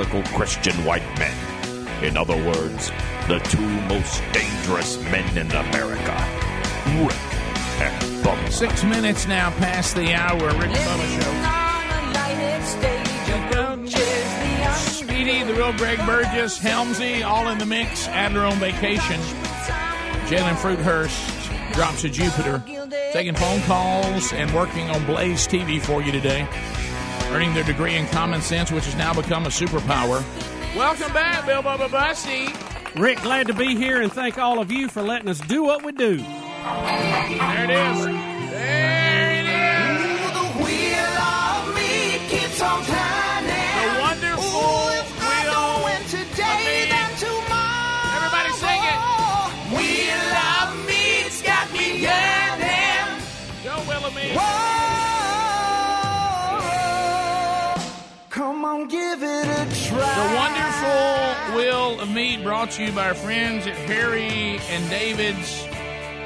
evangelical Christian white men. In other words, the two most dangerous men in America Rick and Bubba. Six minutes now past the hour. Rick Bubba Show. Speedy, the real Greg Burgess, Helmsy, all in the mix. Adler on vacation. Jalen Fruithurst drops to Jupiter. Taking phone calls and working on Blaze TV for you today. Earning their degree in common sense, which has now become a superpower. Welcome back, Bill Bubba Bussey. Rick, glad to be here and thank all of you for letting us do what we do. There it is. There it is. The wheel of me keeps on turning. Brought to you by our friends at Harry and David's.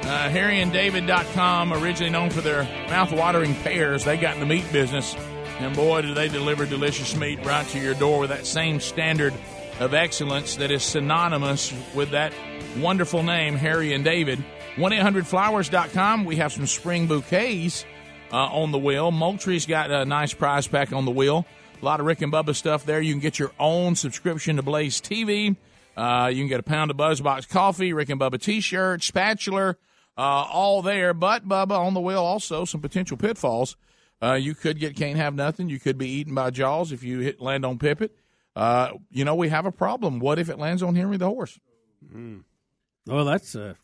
Uh, HarryandDavid.com, originally known for their mouth-watering pears. They got in the meat business, and boy, do they deliver delicious meat right to your door with that same standard of excellence that is synonymous with that wonderful name, Harry and David. 1-800-Flowers.com. We have some spring bouquets uh, on the wheel. Moultrie's got a nice prize pack on the wheel. A lot of Rick and Bubba stuff there. You can get your own subscription to Blaze TV. Uh, you can get a pound of Buzzbox coffee, Rick and Bubba t-shirt, spatula, uh, all there. But Bubba on the wheel also some potential pitfalls. Uh, you could get can't have nothing. You could be eaten by Jaws if you hit land on Pippet. Uh, you know we have a problem. What if it lands on Henry the horse? Well, that's uh,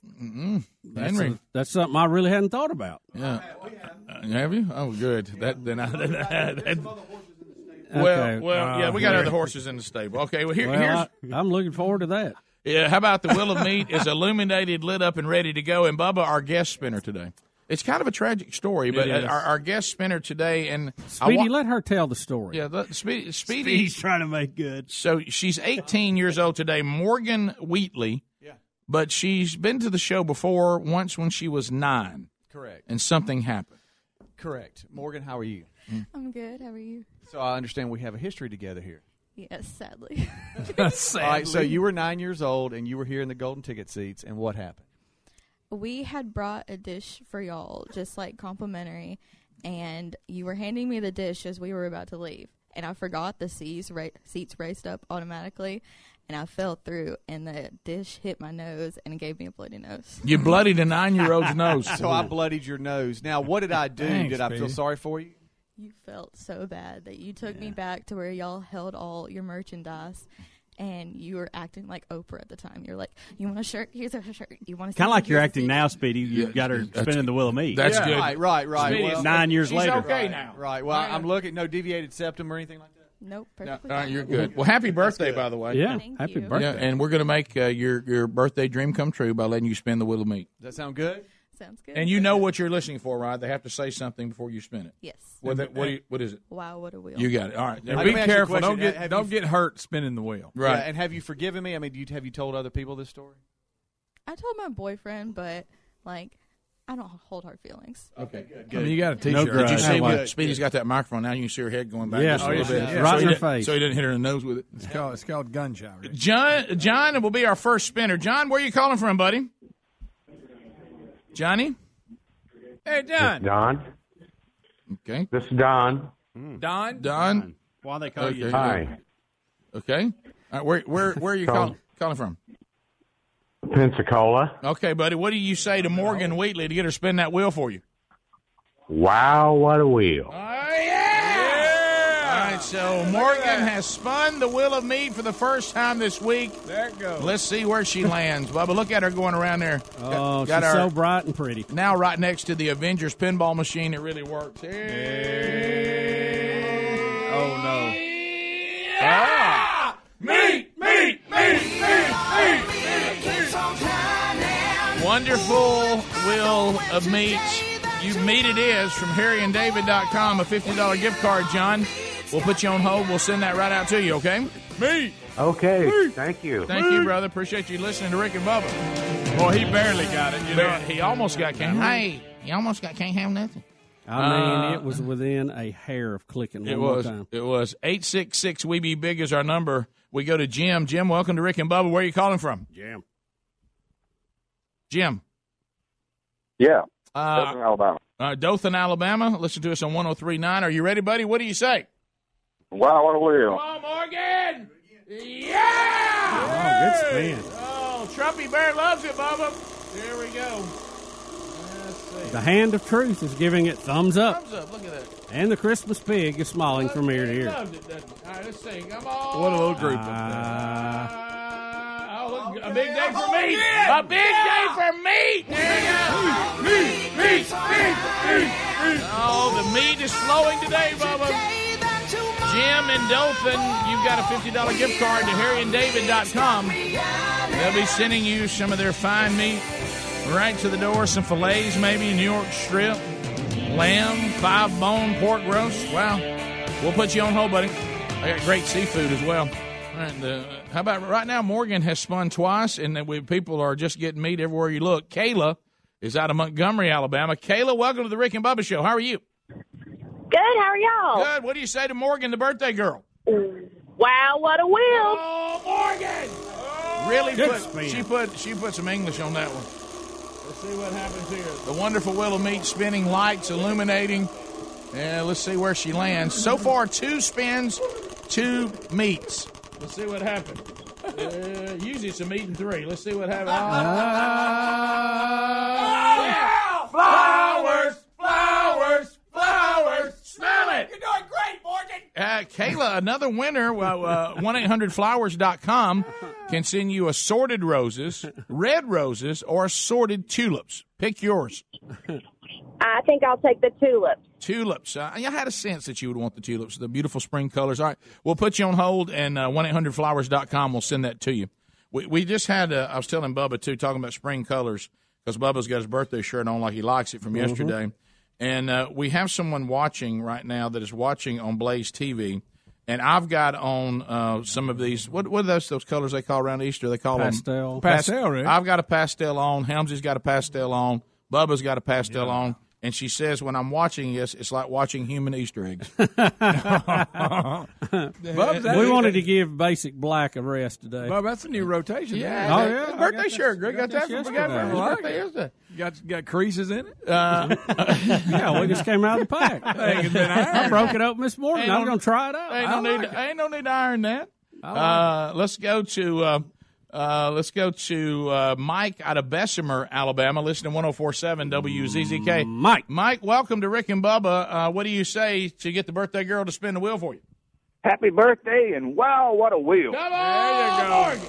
that's, Henry. a- that's something I really hadn't thought about. Yeah. Uh, have you? Oh, good. That then. I, that, well, Okay, well, yeah, uh, we got other horses in the stable. Okay, well here, Well, here's I, I'm looking forward to that. yeah. How about the wheel of meat is illuminated, lit up, and ready to go? And Bubba, our guest spinner today. It's kind of a tragic story, but our, our guest spinner today, and Speedy, wa- let her tell the story. yeah, the, Speedy, Speedy. Speedy's trying to make good. So she's 18 years old today, Morgan Wheatley. Yeah. But she's been to the show before once when she was nine, Correct. and something happened. Correct. Morgan, how are you? Mm. I'm good. How are you? So I understand we have a history together here. Yes, sadly. All right. So you were nine years old and you were here in the golden ticket seats, and what happened? we had brought a dish for y'all, just like complimentary, and you were handing me the dish as we were about to leave, and I forgot the seats ra- seats raced up automatically, and I fell through, and the dish hit my nose and it gave me a bloody nose. You bloodied a nine-year-old's nose. So I bloodied your nose. Now, what did I do? Thanks, did I feel sorry for you? You felt so bad that you took me back to where y'all held all your merchandise. And you were acting like Oprah at the time. You're like, "You want a shirt? Here's a shirt. You want to?" Kind of like you're acting now, Speedy. You've Yeah, got her that's- spinning the wheel of meat. That's good. Right, right, right. Well, Nine years She's later. okay right, now. Right. Well, Yeah. I'm looking. No deviated septum or anything like that. Nope, No, perfectly. all right, fine. you're good. Well, happy birthday, by the way. Yeah, Thank happy you. birthday. Yeah, and we're going to make uh, your your birthday dream come true by letting you spin the wheel of meat. Does that sound good? Sounds good. And you know what you're listening for, right? They have to say something before you spin it. Yes. What that, what, do you, what is it? Wow, what a wheel. You got it. All right. Now, Now, let me be ask you a careful. Don't get Have don't you- get hurt spinning the wheel. Right. Yeah, and have you forgiven me? I mean, do you, have you told other people this story? I told my boyfriend, but like, I don't hold hard feelings. okay. Good. I mean, you got a Did t-shirt. you, did you see what Speedy's got that microphone now? You can see her head going back Yeah. just a Oh, little yeah. bit, Yeah. Right so in he her didn't- face. so he didn't hit her in the nose with it. It's called, it's called gunshot. Rick. John, John will be our first spinner. John, where are you calling from, buddy? Johnny. Hey, Don. Don. Okay. This is Don. Don. Don. Why they call you? Hi. Okay. All right, where where where are you Tom. calling calling from? Pensacola. Okay, buddy. What do you say to Morgan Wheatley to get her to spin that wheel for you? Wow, what a wheel. All right, so Morgan has spun the wheel of meat for the first time this week. There it goes. Let's see where she lands. Bubba, look at her going around there. Oh, got she's our- so bright and pretty. now right next to the Avengers pinball machine. It really works. Oh no! Ah! Meat, meat, meat, meat, meat. Keeps on turning. Wonderful wheel of meat. You meat it is from harryanddavid.com, a $50 gift card, John. We'll put you on hold. We'll send that right out to you, okay? Me. Okay, thank you. Thank you, brother. Appreciate you listening to Rick and Bubba. Boy, he barely got it. You know. He almost got can't. Hey, he almost got can't have nothing. I mean, Uh, it was within a hair of clicking. It one more was. time. It was eight six six. We be big is our number. We go to Jim. Jim, welcome to Rick and Bubba. Where are you calling from? Jim. Jim. Yeah. Uh, Dothan, Alabama. Uh, Dothan, Alabama. Listen to us on 1039. Are you ready, buddy? What do you say? Wow, what a wheel. Come on, Morgan. Yeah. Oh, good spin. Oh, Trumpy Bear loves it, Bubba. Here we go. The hand of truth is giving it thumbs up, Thumbs up. Look at that. and the Christmas pig is smiling from ear to He ear. loves it, doesn't he? All right, let's see. Come on. What a little group. Uh, Oh, look, a big day for meat. A big day for meat. There you go. Meat, meat, meat, meat, Oh, the meat is flowing today, Bubba. Jim and Dothan, you've got a $50 gift card to harryanddavid.com. They'll be sending you some of their fine meat right to the door. Some fillets, maybe, New York strip, lamb, five bone pork roast. Wow. We'll put you on hold, buddy. I got great seafood as well. The, uh, how about right now? Morgan has spun twice, and we, people are just getting meat everywhere you look. Kayla is out of Montgomery, Alabama. Kayla, welcome to the Rick and Bubba Show. How are you? Good. How are y'all? Good. What do you say to Morgan, the birthday girl? Wow, what a wheel! Oh, Morgan! Really Good put spin. she put she put some English on that one. Let's see what happens here. The wonderful wheel of meat spinning, lights illuminating. Yeah, let's see where she lands. So far, two spins, two meats. Let's see what happens. Uh, usually it's a meat and three. Let's see what happens. Oh, yeah. Flowers, flowers, flowers. Smell it. You're doing great, Morgan. Uh, Kayla, another winner, uh, 1-800-Flowers.com can send you assorted roses, red roses, or assorted tulips. Pick yours. I think I'll take the tulips. Tulips. Uh, I had a sense that you would want the tulips, the beautiful spring colors. All right, we'll put you on hold, and uh, 1-800-Flowers.com will send that to you. We, we just had, uh, I was telling Bubba, too, talking about spring colors, because Bubba's got his birthday shirt on like he likes it from yesterday. And uh, we have someone watching right now that is watching on Blaze TV. And I've got on uh, some of these. What, what are those those colors they call around Easter? They call Pastel. them Pastel, Rick. I've got a pastel on. Helmsy's got a pastel on. Bubba's got a pastel on. And she says, when I'm watching this, it's like watching human Easter eggs. Bub's we wanted to give basic black a rest today. Bub, that's a new rotation. Yeah, Oh, yeah, that I birthday shirt. Greg got got that this from, got yesterday. from his I birthday it. yesterday. Got got creases in it. Uh, yeah, we just came out of the pack. Ain't it? I broke it open this morning. Ain't I was no- going to try it out. ain't, I no like need, it. ain't no need to iron that. Like Uh, let's go to uh, uh, let's go to uh, Mike out of Bessemer, Alabama. Listen to 104.7 WZZK. Mike. Mike, welcome to Rick and Bubba. Uh, what do you say to get the birthday girl to spin the wheel for you? Happy birthday, and wow, what a wheel. Come on, Morgan.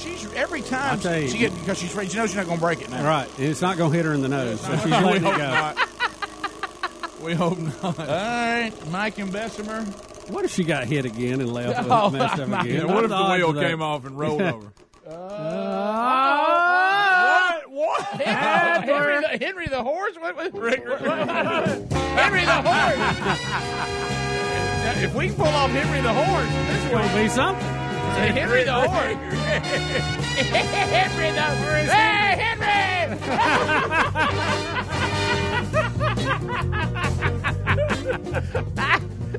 She's every time I'll you. she get because she's afraid she knows she's not going to break it now. Right, and it's not going to hit her in the nose, so she's we letting hope it go. not. We hope not. All right, Mike and Bessemer. What if she got hit again and left Oh, messed up again? And what if the wheel came off and rolled over? Uh, what? What? Henry, the, Henry the horse? What, what, Henry the horse. If we can pull off Henry the horse, this It's is going to be something. Henry the horse. Henry the horse. Hey, Henry!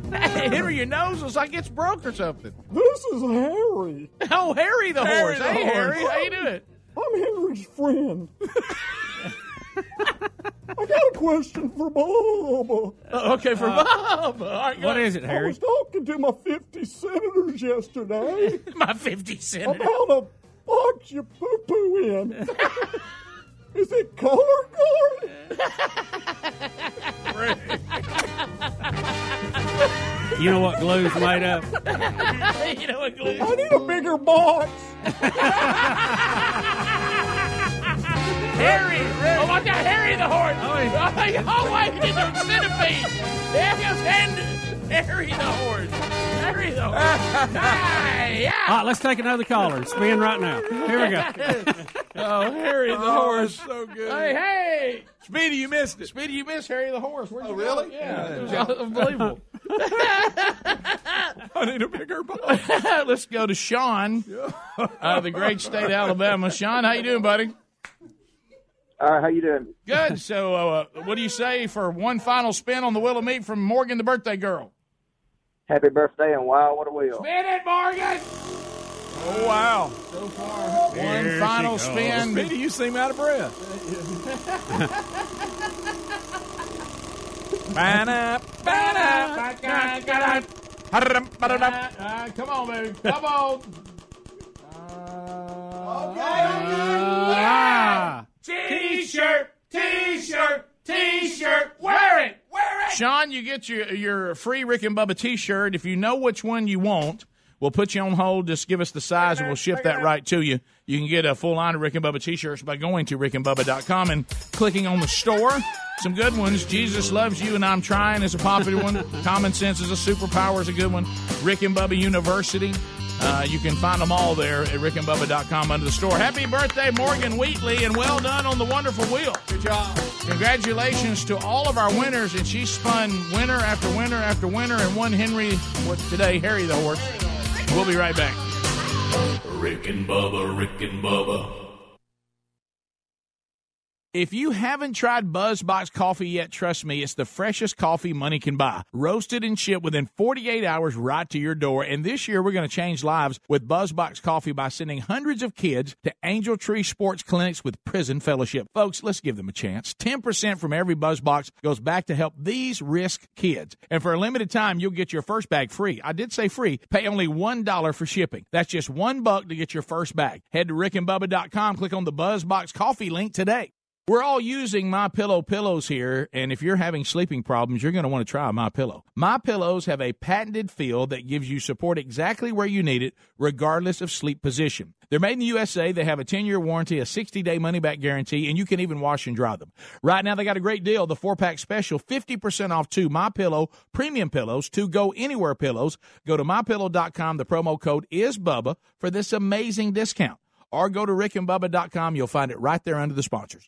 Henry, your nose looks like it's broke or something. This is Harry. Oh, Harry the Harry horse. the hey, horse. Harry, how you doing? I'm Henry's friend. I got a question for Bob. Uh, okay, for uh, Bob. All right, go What ahead. is it, I Harry? was talking to my 50 senators yesterday My 50 senators. about a box you poo poo in. Is it color You know what glue's made of? you know what, Glenn? I need a bigger box. Harry! Oh, watch out, Harry the horse! Oh, wait, oh, wait, he did the centipede! There goes Harry the horse! Harry the horse! Yeah! All right, let's take another caller. and Spin right now. Here we go. Oh, Harry the horse, so good. Hey, hey! Speedy, you missed it. Speedy, you missed Harry the horse. Where'd Oh, you really? Go? Yeah, Yeah. it was unbelievable. I need a bigger box. Let's go to Sean, uh, the great state of Alabama. Sean, how you doing, buddy? All right, how you doing? Good. So, uh, what do you say for one final spin on the wheel of meat from Morgan, the birthday girl? Happy birthday and wow, what a wheel. Spin it, Morgan. Oh wow! So far, one final spin. Speedy, you seem out of breath. Ba-da, ba-da, Uh, come on, baby. Come on. Ah. T-shirt, T-shirt, T-shirt. Wear it, wear it. Sean, you get your your free Rick and Bubba T-shirt. If you know which one you want, we'll put you on hold. Just give us the size, and we'll ship that right to you. You can get a full line of Rick and Bubba T-shirts by going to rickandbubba.com and clicking on the store. Some good ones. Jesus loves you, and I'm trying is a popular one. Common sense is a superpower is a good one. Rick and Bubba University. Uh, you can find them all there at rickandbubba.com under the store. Happy birthday, Morgan Wheatley, and well done on the wonderful wheel. Good job. Congratulations to all of our winners, and she spun winner after winner after winner and won Henry, what today, Harry the horse. We'll be right back. Rick and Bubba, Rick and Bubba. If you haven't tried BuzzBox coffee yet, trust me, it's the freshest coffee money can buy. Roasted and shipped within 48 hours right to your door. And this year, we're going to change lives with BuzzBox coffee by sending hundreds of kids to Angel Tree Sports Clinics with Prison Fellowship. Folks, let's give them a chance. 10% from every BuzzBox goes back to help these risk kids. And for a limited time, you'll get your first bag free. I did say free. Pay only $1 for shipping. That's just one buck to get your first bag. Head to rickandbubba.com, click on the BuzzBox coffee link today. We're all using My Pillow pillows here, and if you're having sleeping problems, you're going to want to try My Pillow. My Pillows have a patented feel that gives you support exactly where you need it, regardless of sleep position. They're made in the USA. They have a 10-year warranty, a 60-day money-back guarantee, and you can even wash and dry them. Right now, they got a great deal: the four-pack special, 50% off two My Pillow premium pillows, two Go Anywhere pillows. Go to mypillow.com. The promo code is Bubba for this amazing discount, or go to rickandbubba.com. You'll find it right there under the sponsors.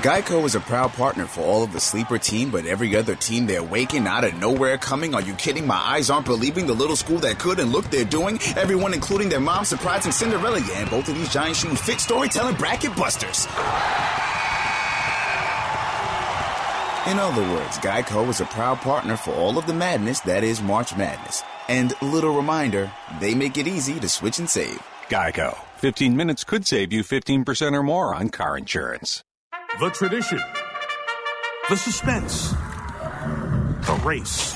Geico is a proud partner for all of the sleeper team, but every other team they're waking out of nowhere coming. Are you kidding? My eyes aren't believing the little school that could and look they're doing. Everyone, including their mom, surprising Cinderella. Yeah, and both of these giant shoes fit storytelling bracket busters. In other words, Geico is a proud partner for all of the madness that is March Madness. And little reminder, they make it easy to switch and save. Geico. 15 minutes could save you 15% or more on car insurance. The tradition, the suspense, the race.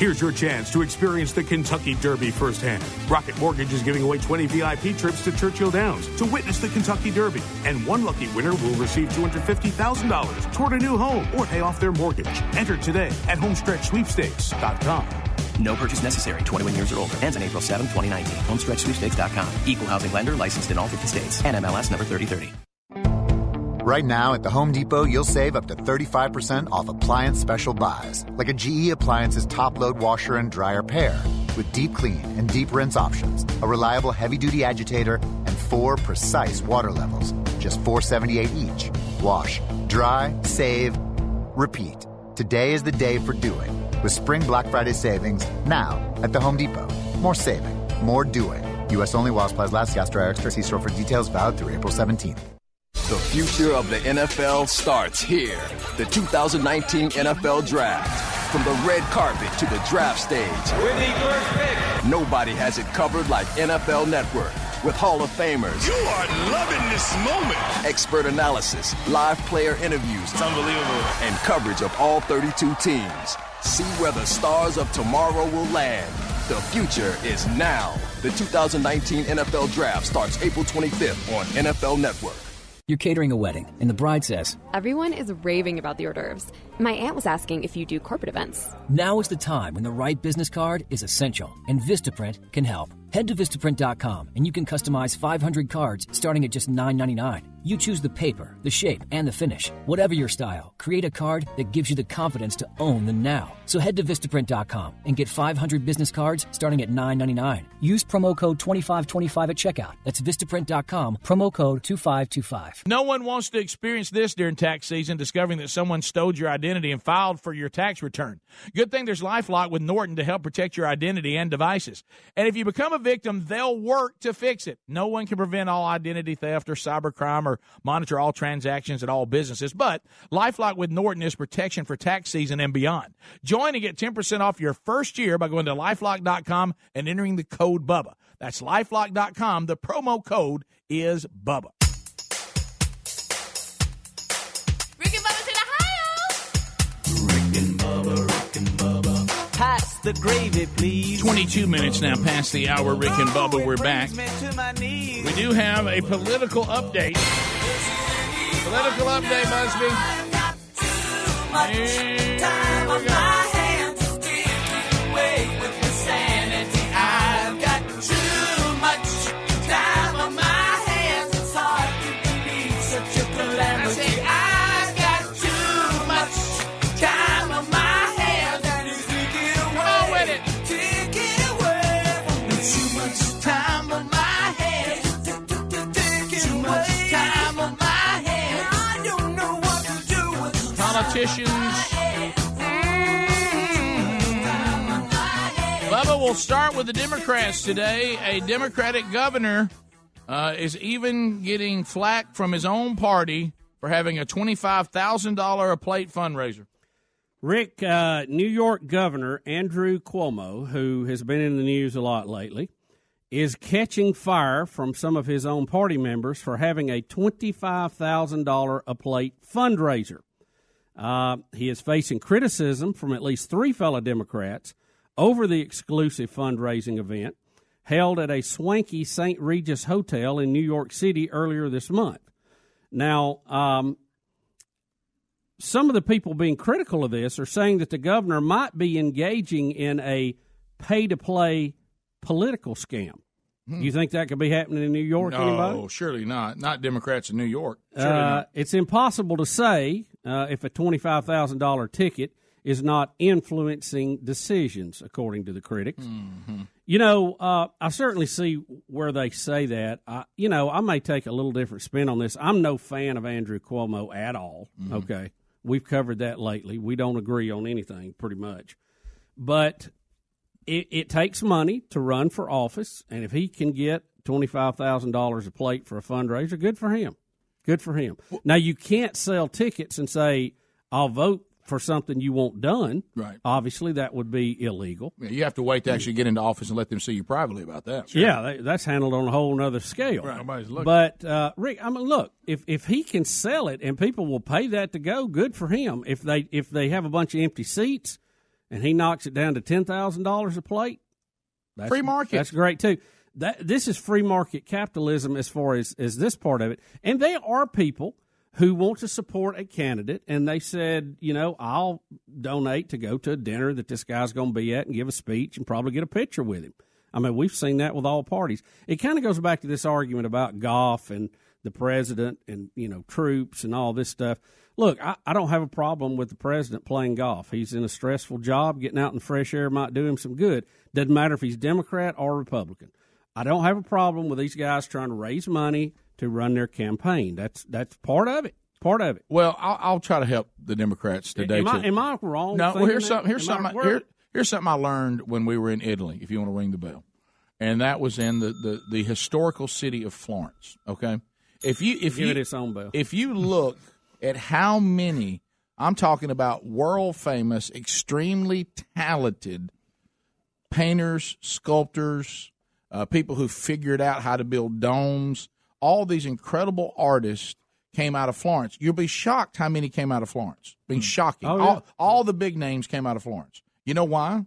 Here's your chance to experience the Kentucky Derby firsthand. Rocket Mortgage is giving away 20 VIP trips to Churchill Downs to witness the Kentucky Derby. And one lucky winner will receive $250,000 toward a new home or pay off their mortgage. Enter today at homestretchsweepstakes.com. No purchase necessary. 21 years or older. Ends on April 7, 2019. Homestretchsweepstakes.com. Equal housing lender licensed in all 50 states. NMLS number 3030. Right now at the Home Depot, you'll save up to 35% off appliance special buys, like a GE Appliances top load washer and dryer pair, with deep clean and deep rinse options, a reliable heavy duty agitator, and four precise water levels. Just 478 each. Wash, dry, save, repeat. Today is the day for doing. With Spring Black Friday savings now at the Home Depot. More saving, more doing. U.S. only while supplies last. Gas dryer extra. See store for details. Valid through April 17th. The future of the NFL starts here. The 2019 NFL Draft. From the red carpet to the draft stage. With the first pick. Nobody has it covered like NFL Network. with Hall of Famers. You are loving this moment. Expert analysis, live player interviews. It's unbelievable. And coverage of all 32 teams. See where the stars of tomorrow will land. The future is now. The 2019 NFL Draft starts April 25th on NFL Network. You're catering a wedding, and the bride says, Everyone is raving about the hors d'oeuvres. My aunt was asking if you do corporate events. Now is the time when the right business card is essential, and Vistaprint can help. Head to Vistaprint.com and you can customize 500 cards starting at just $9.99. You choose the paper, the shape, and the finish. Whatever your style, create a card that gives you the confidence to own the now. So head to Vistaprint.com and get 500 business cards starting at $9.99. Use promo code 2525 at checkout. That's Vistaprint.com, promo code 2525. No one wants to experience this during tax season, discovering that someone stole your identity and filed for your tax return. Good thing there's Lifelock with Norton to help protect your identity and devices. And if you become a victim, they'll work to fix it. No one can prevent all identity theft or cybercrime or monitor all transactions at all businesses, but Lifelock with Norton is protection for tax season and beyond. Join and get 10% off your first year by going to lifelock.com and entering the code BUBBA. That's lifelock.com. The promo code is BUBBA. The gravy, please. 22 minutes now past the hour. Rick and Bubba, we're back. We do have a political update. Political update, Busby. Here we go. Politicians. Bubba, we'll start with the Democrats today. A Democratic governor uh, is even getting flack from his own party for having a $25,000 a plate fundraiser. Rick, uh, New York Governor Andrew Cuomo, who has been in the news a lot lately, is catching fire from some of his own party members for having a $25,000 a plate fundraiser. Uh, he is facing criticism from at least three fellow Democrats over the exclusive fundraising event held at a swanky St. Regis Hotel in New York City earlier this month. Now, um, some of the people being critical of this are saying that the governor might be engaging in a pay to play political scam. Hmm. You think that could be happening in New York? No, anybody? surely not. Not Democrats in New York. Surely Uh, it's impossible to say uh, if a twenty-five thousand dollar ticket is not influencing decisions, according to the critics. Mm-hmm. You know, uh, I certainly see where they say that. I, you know, I may take a little different spin on this. I'm no fan of Andrew Cuomo at all. Mm-hmm. Okay, we've covered that lately. We don't agree on anything, pretty much. But it, it takes money to run for office, and if he can get twenty five thousand dollars a plate for a fundraiser, good for him. Good for him. Now you can't sell tickets and say I'll vote for something you want done. Right. Obviously, that would be illegal. Yeah, you have to wait to actually get into office and let them see you privately about that. Yeah, that- that's handled on a whole other scale. Right, nobody's looking. But uh, Rick, I mean, look, if if he can sell it and people will pay that to go, good for him. If they if they have a bunch of empty seats and he knocks it down to ten thousand dollars a plate, that's, Free market. That's great too. That this is free market capitalism as far as as this part of it. And there are people who want to support a candidate, and they said, you know, I'll donate to go to a dinner that this guy's going to be at and give a speech and probably get a picture with him. I mean, we've seen that with all parties. It kind of goes back to this argument about golf and the president and you know troops and all this stuff. Look, I, I don't have a problem with the president playing golf. He's in a stressful job. Getting out in the fresh air might do him some good. Doesn't matter if he's Democrat or Republican. I don't have a problem with these guys trying to raise money to run their campaign. That's that's part of it. Part of it. Well, I'll, I'll try to help the Democrats today. Am I, am I wrong? No, well, here's something. Here's Am I- here, here's something I learned when we were in Italy. If you want to ring the bell, and that was in the, the, the historical city of Florence. Okay, if you if Give you it its own bell. if you look at how many I'm talking about world famous, extremely talented painters, sculptors, uh, people who figured out how to build domes. All these incredible artists came out of Florence. You'll be shocked how many came out of Florence. Being shocking. Oh, yeah. all, all the big names came out of Florence. You know why?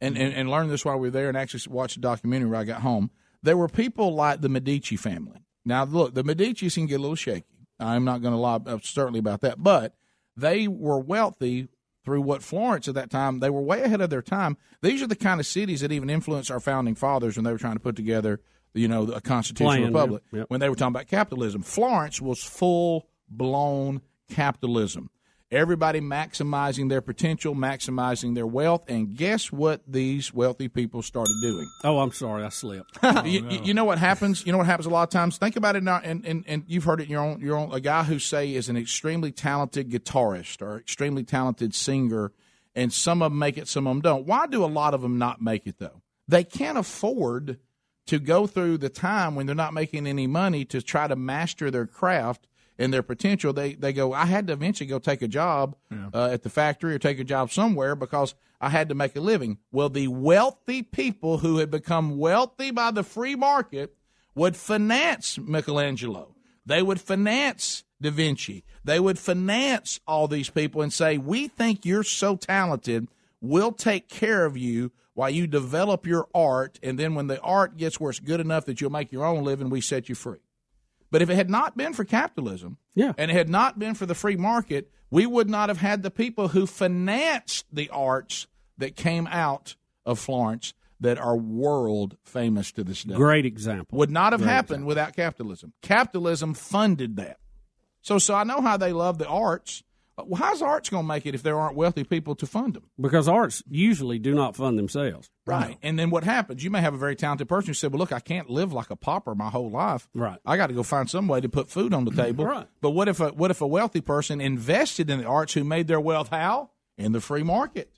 And, and and learned this while we were there, and actually watched a documentary where I got home. There were people like the Medici family. Now, look, the Medicis can get a little shaky. I'm not going to lie uh, certainly about that, but they were wealthy through what Florence at that time. They were way ahead of their time. These are the kind of cities that even influenced our founding fathers when they were trying to put together, you know, a constitutional Plan, yeah. republic. Yep. When they were talking about capitalism, Florence was full blown capitalism. Everybody maximizing their potential, maximizing their wealth, and guess what? These wealthy people started doing. Oh, I'm sorry, I slipped. you, oh, you- you know what happens? You know what happens a lot of times. Think about it now, and, and, and you've heard it in your own your own. A guy who say is an extremely talented guitarist or extremely talented singer, and some of them make it, some of them don't. Why do a lot of them not make it though? They can't afford to go through the time when they're not making any money to try to master their craft and their potential. They they go. I had to eventually go take a job uh, at the factory or take a job somewhere because I had to make a living. Well, the wealthy people who had become wealthy by the free market would finance Michelangelo. They would finance Da Vinci. They would finance all these people and say, "We think you're so talented. We'll take care of you." While you develop your art, and then when the art gets where it's good enough that you'll make your own living, we set you free. But if it had not been for capitalism, yeah. and it had not been for the free market, we would not have had the people who financed the arts that came out of Florence that are world famous to this day. Great example. Would not have Great happened without capitalism. Capitalism funded that. So, so I know how they love the arts. Uh, well, how's arts going to make it if there aren't wealthy people to fund them? Because arts usually do not fund themselves. Right. And then what happens? You may have a very talented person who said, Well, look, I can't live like a pauper my whole life. Right. I got to go find some way to put food on the table. Right. But what if a what if a wealthy person invested in the arts who made their wealth how? In the free market.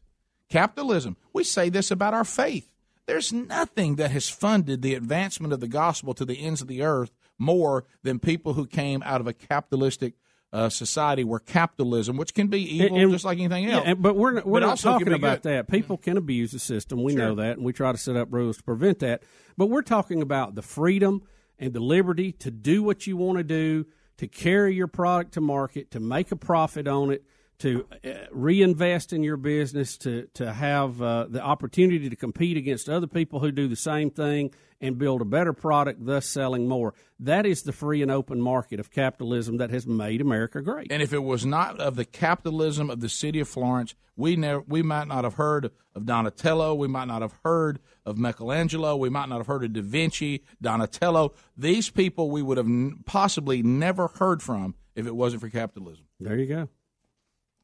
Capitalism. We say this about our faith. There's nothing that has funded the advancement of the gospel to the ends of the earth more than people who came out of a capitalistic uh, society where capitalism, which can be evil And- just like anything Yeah, else, and- but we're not, we're but not talking about good. that. People can abuse the system. We know that, and we try to set up rules to prevent that. But we're talking about the freedom and the liberty to do what you want to do, to carry your product to market, to make a profit on it, to uh, reinvest in your business, to to have uh, the opportunity to compete against other people who do the same thing and build a better product, thus selling more. That is the free and open market of capitalism that has made America great. And if it was not of the capitalism of the city of Florence, we never, we might not have heard of Donatello. We might not have heard of Michelangelo. We might not have heard of Da Vinci, Donatello. These people we would have n- possibly never heard from if it wasn't for capitalism. There you go.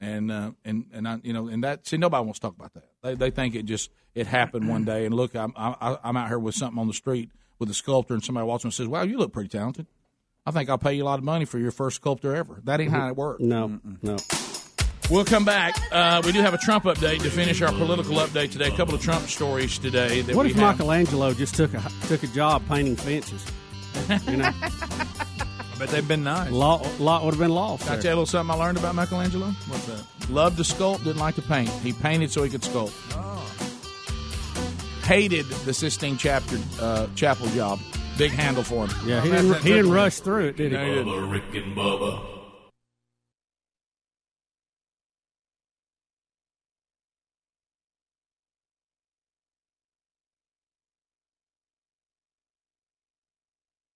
And uh, and and I, you know, and that see nobody wants to talk about that. They they think it just it happened one day. And look, I'm I, I'm out here with something on the street with a sculptor, and somebody walks in and says, "Wow, you look pretty talented." I think I'll pay you a lot of money for your first sculptor ever. That ain't how it works. No, no. We'll come back. Uh, we do have a Trump update to finish our political update today. A couple of Trump stories today. That What if have. Michelangelo just took a took a job painting fences? You know, I bet they've been nice. lot lot would have been lost. Can I tell you a little something I learned about Michelangelo? What's that? Loved to sculpt, didn't like to paint. He painted so he could sculpt. Hated the Sistine Chapter uh, Chapel job. Big handle for him. Yeah, he didn't he didn't rush through it, did he? No, he didn't. Bubba, Rick and Bubba.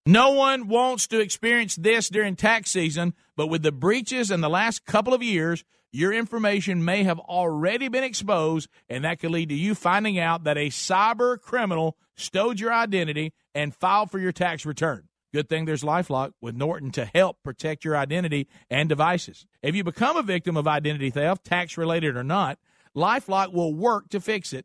No one wants to experience this during tax season, but with the breaches in the last couple of years, your information may have already been exposed, and that could lead to you finding out that a cyber criminal stowed your identity and filed for your tax return. Good thing there's Lifelock with Norton to help protect your identity and devices. If you become a victim of identity theft, tax related or not, Lifelock will work to fix it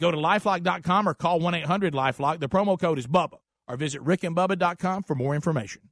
Go to lifelock.com or call 1 800 Lifelock. The promo code is BUBBA. Or visit rickandbubba.com for more information.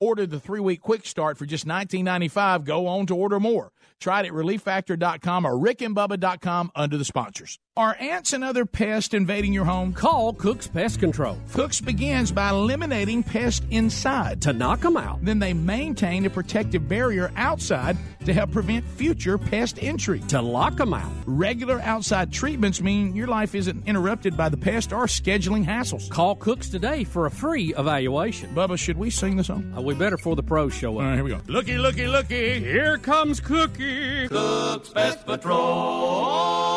order the three week quick start for just $19.95 go on to order more. Try it at relieffactor.com or rickandbubba.com under the sponsors. Are ants and other pests invading your home? Call Cook's Pest Control. Cook's begins by eliminating pests inside. To knock them out. Then they maintain a protective barrier outside to help prevent future pest entry. To lock them out. Regular outside treatments mean your life isn't interrupted by the pest or scheduling hassles. Call Cooks today for a free evaluation. Bubba, should we sing the song? We better for the pros show up. All right, here we go. Looky, looky, looky. Here comes Cookie. Cook's Pest Patrol.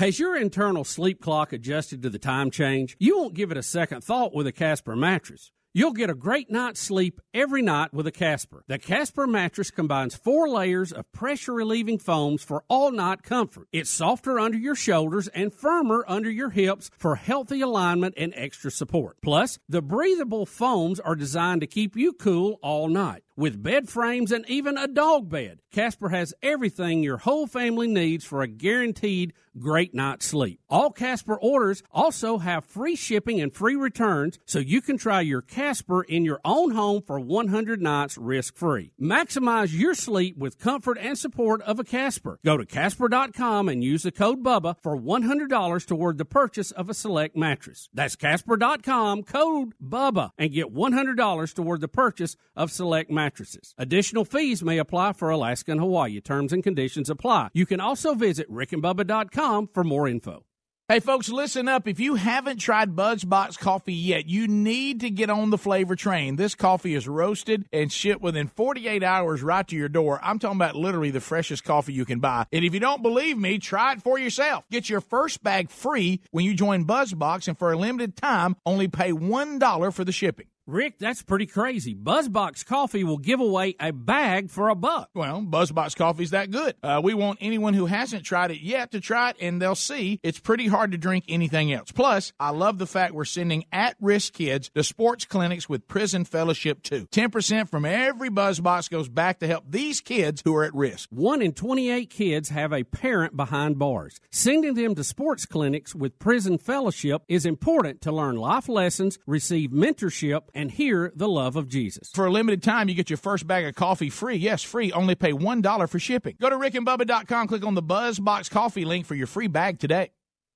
Has your internal sleep clock adjusted to the time change? You won't give it a second thought with a Casper mattress. You'll get a great night's sleep every night with a Casper. The Casper mattress combines four layers of pressure relieving foams for all night comfort. It's softer under your shoulders and firmer under your hips for healthy alignment and extra support. Plus, the breathable foams are designed to keep you cool all night. With bed frames and even a dog bed, Casper has everything your whole family needs for a guaranteed great night's sleep. All Casper orders also have free shipping and free returns, so you can try your Casper in your own home for 100 nights risk free. Maximize your sleep with comfort and support of a Casper. Go to Casper.com and use the code BUBBA for $100 toward the purchase of a select mattress. That's Casper.com, code BUBBA, and get $100 toward the purchase of select mattresses. Additional fees may apply for Alaska and Hawaii. Terms and conditions apply. You can also visit rickandbubba.com for more info. Hey, folks, listen up. If you haven't tried Buzzbox coffee yet, you need to get on the flavor train. This coffee is roasted and shipped within 48 hours right to your door. I'm talking about literally the freshest coffee you can buy. And if you don't believe me, try it for yourself. Get your first bag free when you join Buzzbox, and for a limited time, only pay $1 for the shipping. Rick, that's pretty crazy. Buzzbox Coffee will give away a bag for a buck. Well, Buzzbox Coffee's that good. Uh, we want anyone who hasn't tried it yet to try it, and they'll see it's pretty hard to drink anything else. Plus, I love the fact we're sending at-risk kids to sports clinics with Prison Fellowship too. 10% from every Buzzbox goes back to help these kids who are at risk. One in 28 kids have a parent behind bars. Sending them to sports clinics with Prison Fellowship is important to learn life lessons, receive mentorship, and hear the love of Jesus. For a limited time, you get your first bag of coffee free. Yes, free. Only pay $1 for shipping. Go to rickandbubba.com, click on the Buzzbox Coffee link for your free bag today.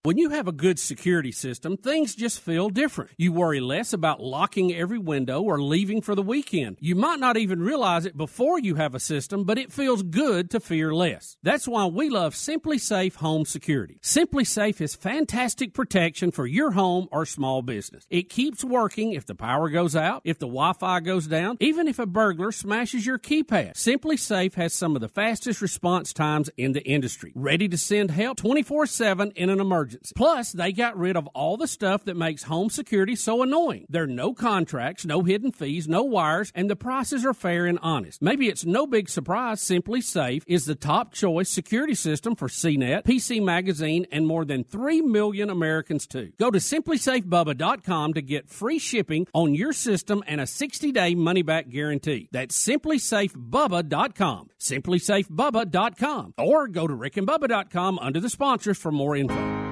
When you have a good security system, things just feel different. You worry less about locking every window or leaving for the weekend. You might not even realize it before you have a system, but it feels good to fear less. That's why we love SimpliSafe Home Security. SimpliSafe is fantastic protection for your home or small business. It keeps working if the power goes out, if the Wi-Fi goes down, even if a burglar smashes your keypad. SimpliSafe has some of the fastest response times in the industry. Ready to send help 24/7 in an emergency. Plus, they got rid of all the stuff that makes home security so annoying. There are no contracts, no hidden fees, no wires, and the prices are fair and honest. Maybe it's no big surprise SimpliSafe is the top choice security system for CNET, PC Magazine, and more than 3 million Americans too. Go to simplisafebubba.com to get free shipping on your system and a 60-day money-back guarantee. That's simplisafebubba.com. simplisafebubba.com or go to rickandbubba.com under the sponsors for more info.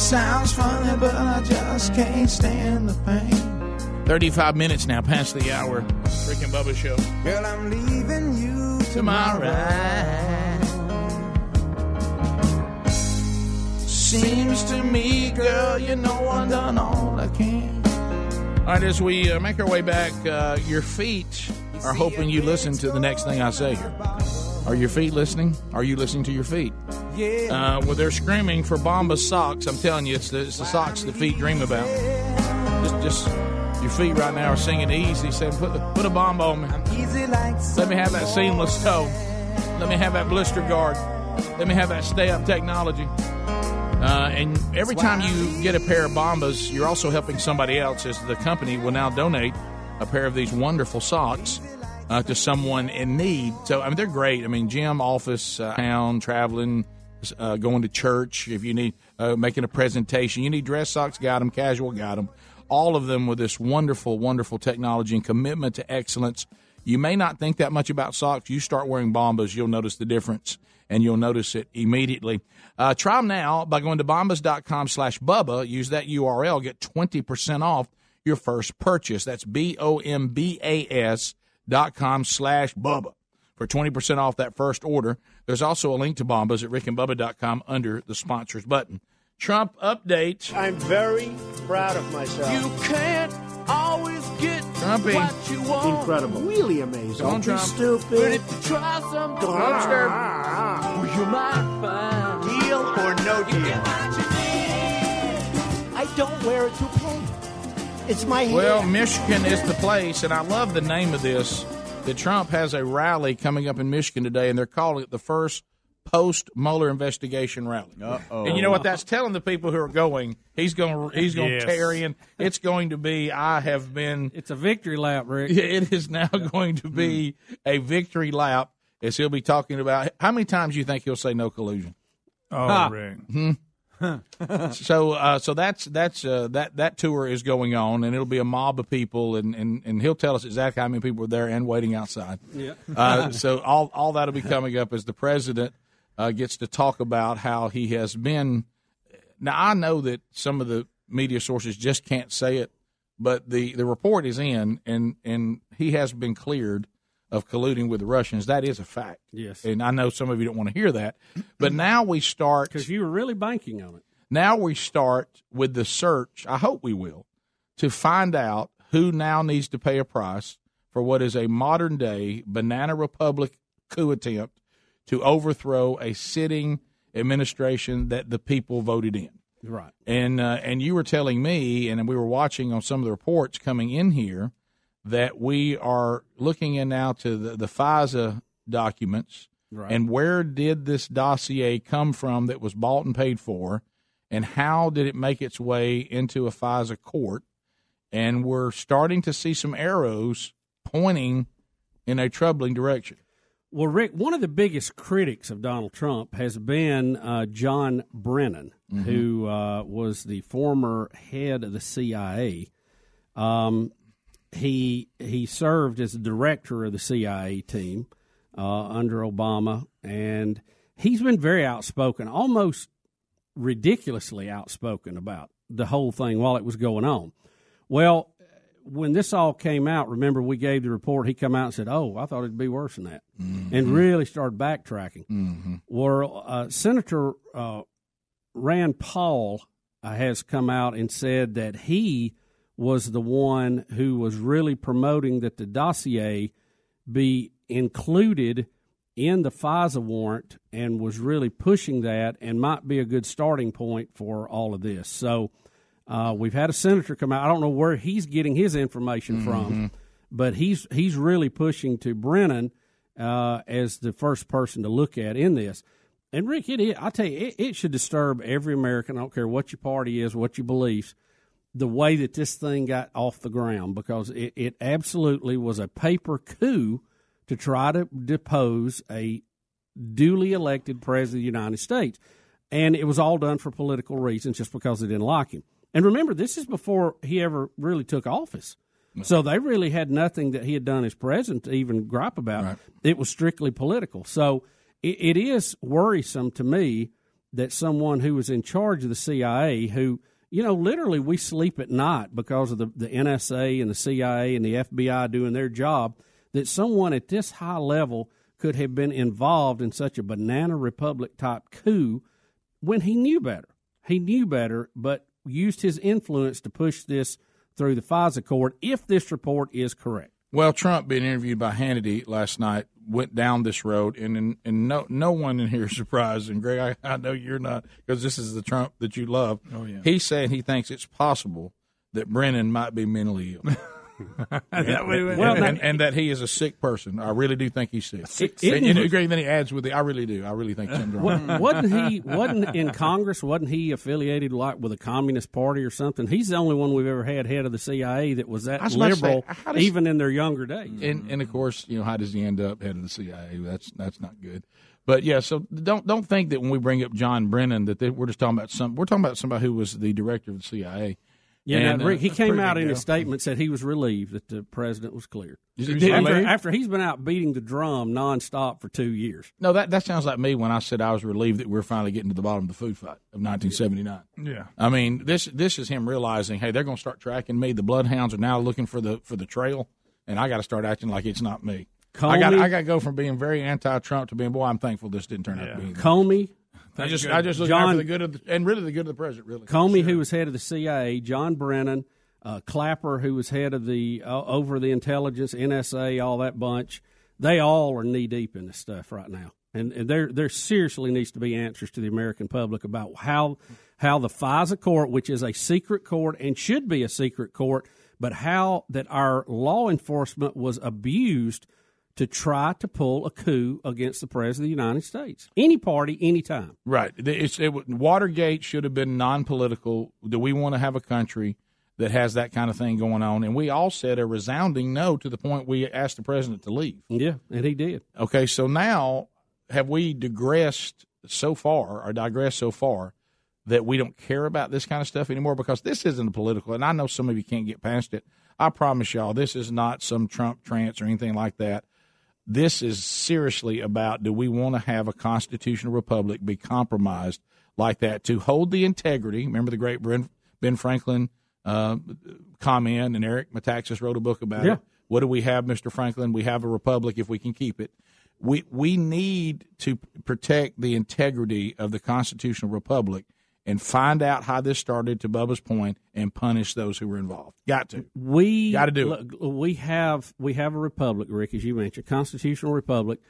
Sounds funny, but I just can't stand the pain. 35 minutes now past the hour. Rick and Bubba Show. Girl, I'm leaving you to my right. Seems to me, girl, you know I've done all I can. All right, as we uh, make our way back, uh, your feet are hoping you listen to the next thing I say here. Are your feet listening? Are you listening to your feet? Uh, well, they're screaming for Bomba socks. I'm telling you, it's the, it's the socks the feet dream about. Just, just your feet right now are singing easy, saying, "Put put a bomb on me. Let me have that seamless toe. Let me have that blister guard. Let me have that stay up technology." Uh, and every time you get a pair of Bombas, you're also helping somebody else, as the company will now donate a pair of these wonderful socks uh, to someone in need. So, I mean, they're great. I mean, gym, office, uh, town, traveling, uh, going to church. If you need uh, making a presentation, you need dress socks. Got them. Casual. Got them. All of them with this wonderful, wonderful technology and commitment to excellence. You may not think that much about socks. You start wearing Bombas, you'll notice the difference, and you'll notice it immediately. Uh, try them now by going to bombas.com slash Bubba. Use that URL. Get 20% off your first purchase. That's B-O-M-B-A-S dot com slash Bubba for 20% off that first order. There's also a link to Bombas at rickandbubba.com under the sponsors button. Trump update. I'm very proud of myself. You can't always get Trumpy. what you want. Incredible. Really amazing. Don't Don't be Trump. stupid. But if you try something, Don't disturb. well, ah. you might find Deal or no you deal? get what you need. I don't wear a toupee. It's my hair. Well, Michigan is the place, and I love the name of this. That Trump has a rally coming up in Michigan today, and they're calling it the first post Mueller investigation rally. Uh-oh. And you know what that's telling the people who are going? He's going. He's going Yes. to tear in. It's going to be. I have been. It's a victory lap, Rick. Yeah, it is now going to be a victory lap as he'll be talking about. How many times do you think he'll say no collusion? Oh, Ha. Rick. Hmm. so uh, so that's that's uh, that that tour is going on, and it'll be a mob of people, and, and, and he'll tell us exactly how many people are there and waiting outside. Yeah. Uh, so all all that'll be coming up as the president uh, gets to talk about how he has been. Now I know that some of the media sources just can't say it, but the, the report is in, and and he has been cleared of colluding with the Russians. That is a fact. Yes. and I know some of you don't want to hear that, but now we start because you were really banking on it. now we start with the search. I hope we will to find out who now needs to pay a price for what is a modern day banana republic coup attempt to overthrow a sitting administration that the people voted in. Right. And uh, and you were telling me, and we were watching on some of the reports coming in here, that we are looking in now to the, the FISA documents Right. and where did this dossier come from that was bought and paid for, and how did it make its way into a FISA court? And we're starting to see some arrows pointing in a troubling direction. Well, Rick, one of the biggest critics of Donald Trump has been uh, John Brennan, Mhm. who uh, was the former head of the CIA. Um, he he served as the director of the CIA team uh, under Obama, and he's been very outspoken, almost ridiculously outspoken about the whole thing while it was going on. Well, when this all came out, remember we gave the report. He come out and said, "Oh, I thought it'd be worse than that," and really started backtracking. Mm-hmm. Well, uh, Senator uh, Rand Paul uh, has come out and said that he was the one who was really promoting that the dossier be included in the FISA warrant and was really pushing that and might be a good starting point for all of this. So uh, we've had a senator come out. I don't know where he's getting his information Mhm. from, but he's he's really pushing to Brennan uh, as the first person to look at in this. And Rick, it I tell you, it, it should disturb every American. I don't care what your party is, what your beliefs, the way that this thing got off the ground because it, it absolutely was a paper coup to try to depose a duly elected president of the United States. And it was all done for political reasons just because they didn't like him. And remember, this is before he ever really took office. So they really had nothing that he had done as president to even gripe about. It was strictly political. So it, it is worrisome to me that someone who was in charge of the CIA, who, you know, literally we sleep at night because of the, the NSA and the CIA and the FBI doing their job, that someone at this high level could have been involved in such a banana republic type coup when he knew better. He knew better, but used his influence to push this through the FISA court if this report is correct. Well, Trump being interviewed by Hannity last night went down this road, and and, and no no one in here is surprised. And Greg, I, I know you're not because this is the Trump that you love. Oh, yeah. He's saying he thinks it's possible that Brennan might be mentally ill. Yeah, Well, well, now- and, and that he is a sick person. I really do think he's sick. Sick- and, and, Isn't- and then he adds with the, I really do. I really think something's wrong. Wasn't he wasn't in Congress? Wasn't he affiliated like with a Communist Party or something? He's the only one we've ever had head of the CIA that was that was about to say, liberal, does- even in their younger days. and and of course, you know, how does he end up head of the CIA? That's that's not good. But yeah, so don't don't think that when we bring up John Brennan that they, we're just talking about some. We're talking about somebody who was the director of the CIA. Yeah, And, now, uh, Rick, he that's came out in deal. his statement said he was relieved that the president was cleared. Is he- did after, after he's been out beating the drum nonstop for two years. No, that that sounds like me when I said I was relieved that we are finally getting to the bottom of the food fight of 1979. Yeah. I mean, this this is him realizing, hey, they're going to start tracking me. The bloodhounds are now looking for the for the trail, and I got to start acting like it's not me. I got I got to go from being very anti-Trump to being boy. I'm thankful this didn't turn out to be. that. Comey, I just I just look out John for the good of the, and really the good of the president. Really, Comey, who was head of the CIA, John Brennan, uh, Clapper, who was head of the uh, over the intelligence, NSA, all that bunch. They all are knee deep in this stuff right now, and, and there there seriously needs to be answers to the American public about how how the FISA court, which is a secret court and should be a secret court, but how that our law enforcement was abused to try to pull a coup against the president of the United States. Any party, anytime. Right. It's, it, Watergate should have been non-political. Do we want to have a country that has that kind of thing going on? And we all said a resounding no to the point we asked the president to leave. Yeah, and he did. Okay, so now have we digressed so far or digressed so far that we don't care about this kind of stuff anymore? Because this isn't a political, and I know some of you can't get past it. I promise y'all, this is not some Trump trance or anything like that. This is seriously about do we want to have a constitutional republic be compromised like that to hold the integrity? Remember the great Ben, Franklin uh, comment, and Eric Metaxas wrote a book about Yeah. it. What do we have, Mr. Franklin? We have a republic if we can keep it. We we need to protect the integrity of the constitutional republic and find out how this started. To Bubba's point, and punish those who were involved. Got to. We Gotta do it. We have we have a republic, Rick, as you mentioned, a constitutional republic,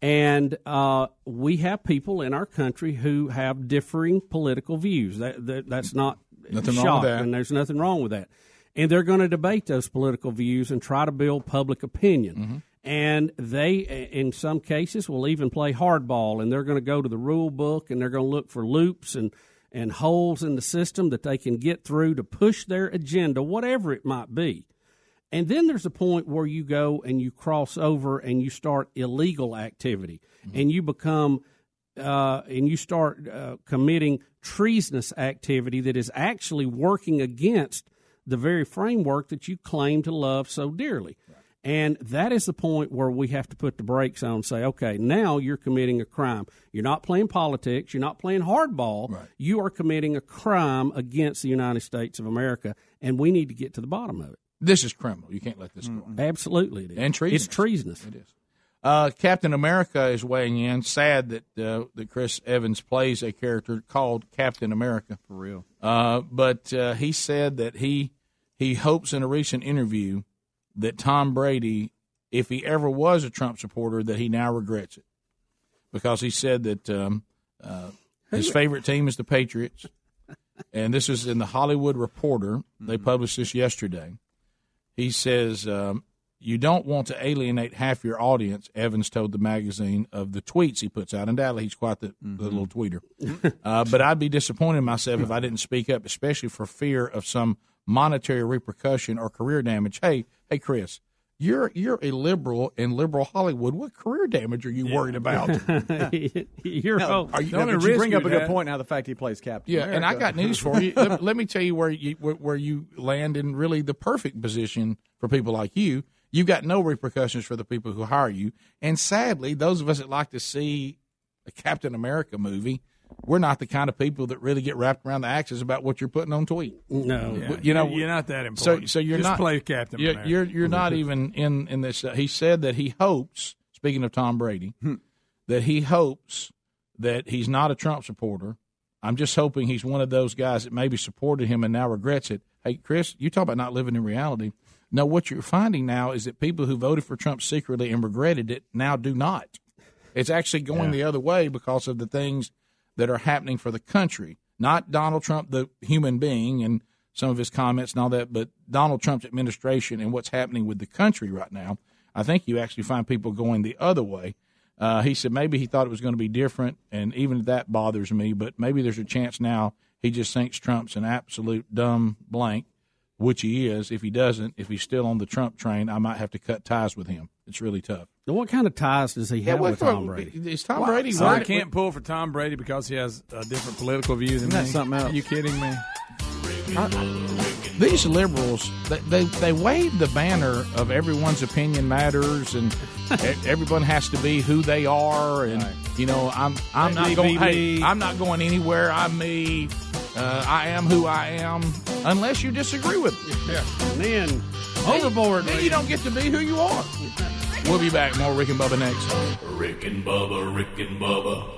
and uh, we have people in our country who have differing political views. That, that that's not Nothing wrong shock, with that. and there's nothing wrong with that. And they're going to debate those political views and try to build public opinion. Mm-hmm. And they, in some cases, will even play hardball, and they're going to go to the rule book and they're going to look for loops and and holes in the system that they can get through to push their agenda, whatever it might be. And then there's a point where you go and you cross over and you start illegal activity and you become uh, and you start uh, committing treasonous activity that is actually working against the very framework that you claim to love so dearly. And that is the point where we have to put the brakes on and say, okay, now you're committing a crime. You're not playing politics. You're not playing hardball. You are committing a crime against the United States of America, and we need to get to the bottom of it. This is criminal. You can't let this go. Absolutely, it is. And treasonous. It's treasonous. It is. Uh, Captain America is weighing in. Sad that uh, that Chris Evans plays a character called Captain America. For real. Uh, but uh, he said that he he hopes in a recent interview that Tom Brady, if he ever was a Trump supporter, that he now regrets it because he said that um, uh, his favorite team is the Patriots, and this is in the Hollywood Reporter. They published this yesterday. He says. Um, you don't want to alienate half your audience, Evans told the magazine of the tweets he puts out. And Undoubtedly, he's quite the, the little tweeter. uh, but I'd be disappointed in myself if I didn't speak up, especially for fear of some monetary repercussion or career damage. Hey, hey, Chris, you're you're a liberal in liberal Hollywood. What career damage are you worried about? You're No, Are you- no, but but you you bring up a good that. point. Now the fact he plays Captain. Yeah, and I got news for you. let, let me tell you where you where, where you land in really the perfect position for people like you. You've got no repercussions for the people who hire you, and sadly, those of us that like to see a Captain America movie, we're not the kind of people that really get wrapped around the axles about what you're putting on tweet. No, Yeah, you know, you're not that important. so you're Just not play Captain You're you're, you're not even in in this. Uh, he said that he hopes. Speaking of Tom Brady, Hmm. that he hopes that he's not a Trump supporter. I'm just hoping he's one of those guys that maybe supported him and now regrets it. Hey, Chris, you talk about not living in reality. No, what you're finding now is that people who voted for Trump secretly and regretted it now do not. It's actually going the other way because of the things that are happening for the country, not Donald Trump, the human being, and some of his comments and all that. But Donald Trump's administration and what's happening with the country right now, I think you actually find people going the other way. Uh, he said maybe he thought it was going to be different, and even that bothers me. But maybe there's a chance now he just thinks Trump's an absolute dumb blank, which he is. If he doesn't, if he's still on the Trump train, I might have to cut ties with him. It's really tough. Now, what kind of ties does he Yeah, have what- with Tom Brady? Is Tom Brady So I can't pull for Tom Brady because he has a different political view than Isn't that me. something else? Are you kidding me? These liberals they, they they wave the banner of everyone's opinion matters and e- everyone has to be who they are and you know I'm I'm Let not going hey. I'm not going anywhere. I'm me. Uh, I am who I am unless you disagree with me. Yeah. And then overboard then you don't get to be who you are. We'll be back. More Rick and Bubba next. Rick and Bubba, Rick and Bubba.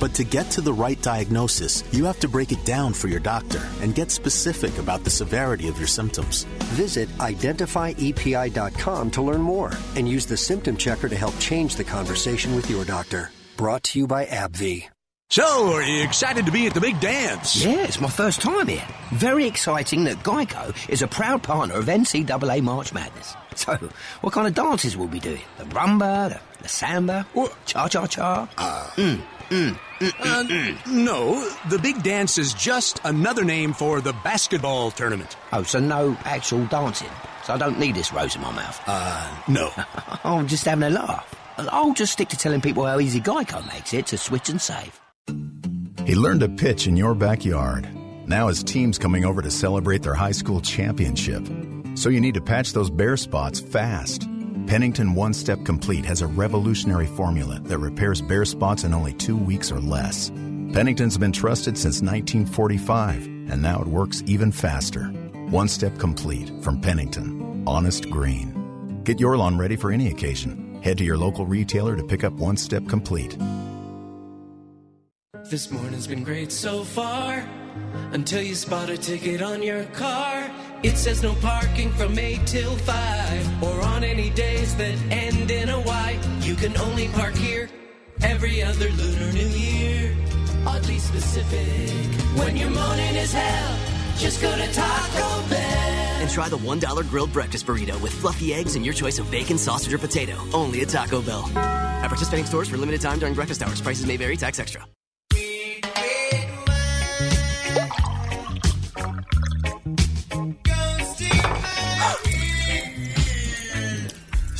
But to get to the right diagnosis, you have to break it down for your doctor and get specific about the severity of your symptoms. Visit identifyepi.com to learn more and use the symptom checker to help change the conversation with your doctor. Brought to you by AbbVie. So, are you excited to be at the big dance? Yeah, it's my first time here. Very exciting that Geico is a proud partner of NCAA March Madness. So, what kind of dances will we be doing? The rumba, the, the samba, cha cha cha? Mm, mm, mm, Uh, mm, mm. no, the big dance is just another name for the basketball tournament. Oh, so no actual dancing. So I don't need this rose in my mouth. Uh, no. I'm just having a laugh. I'll just stick to telling people how easy Geico makes it to switch and save. He learned to pitch in your backyard. Now his team's coming over to celebrate their high school championship. So you need to patch those bare spots fast. Pennington One Step Complete has a revolutionary formula that repairs bare spots in only two weeks or less. Pennington's been trusted since 1945, and now it works even faster. One Step Complete from Pennington. Honest Green. Get your lawn ready for any occasion. Head to your local retailer to pick up One Step Complete. This morning's been great so far until you spot a ticket on your car. It says no parking from 8 till 5 or on any days that end in a Y. You can only park here every other Lunar New Year. Oddly specific. When your morning is hell, just go to Taco Bell. And try the $1 grilled breakfast burrito with fluffy eggs and your choice of bacon, sausage, or potato. Only at Taco Bell. At participating stores for limited time during breakfast hours. Prices may vary, tax extra.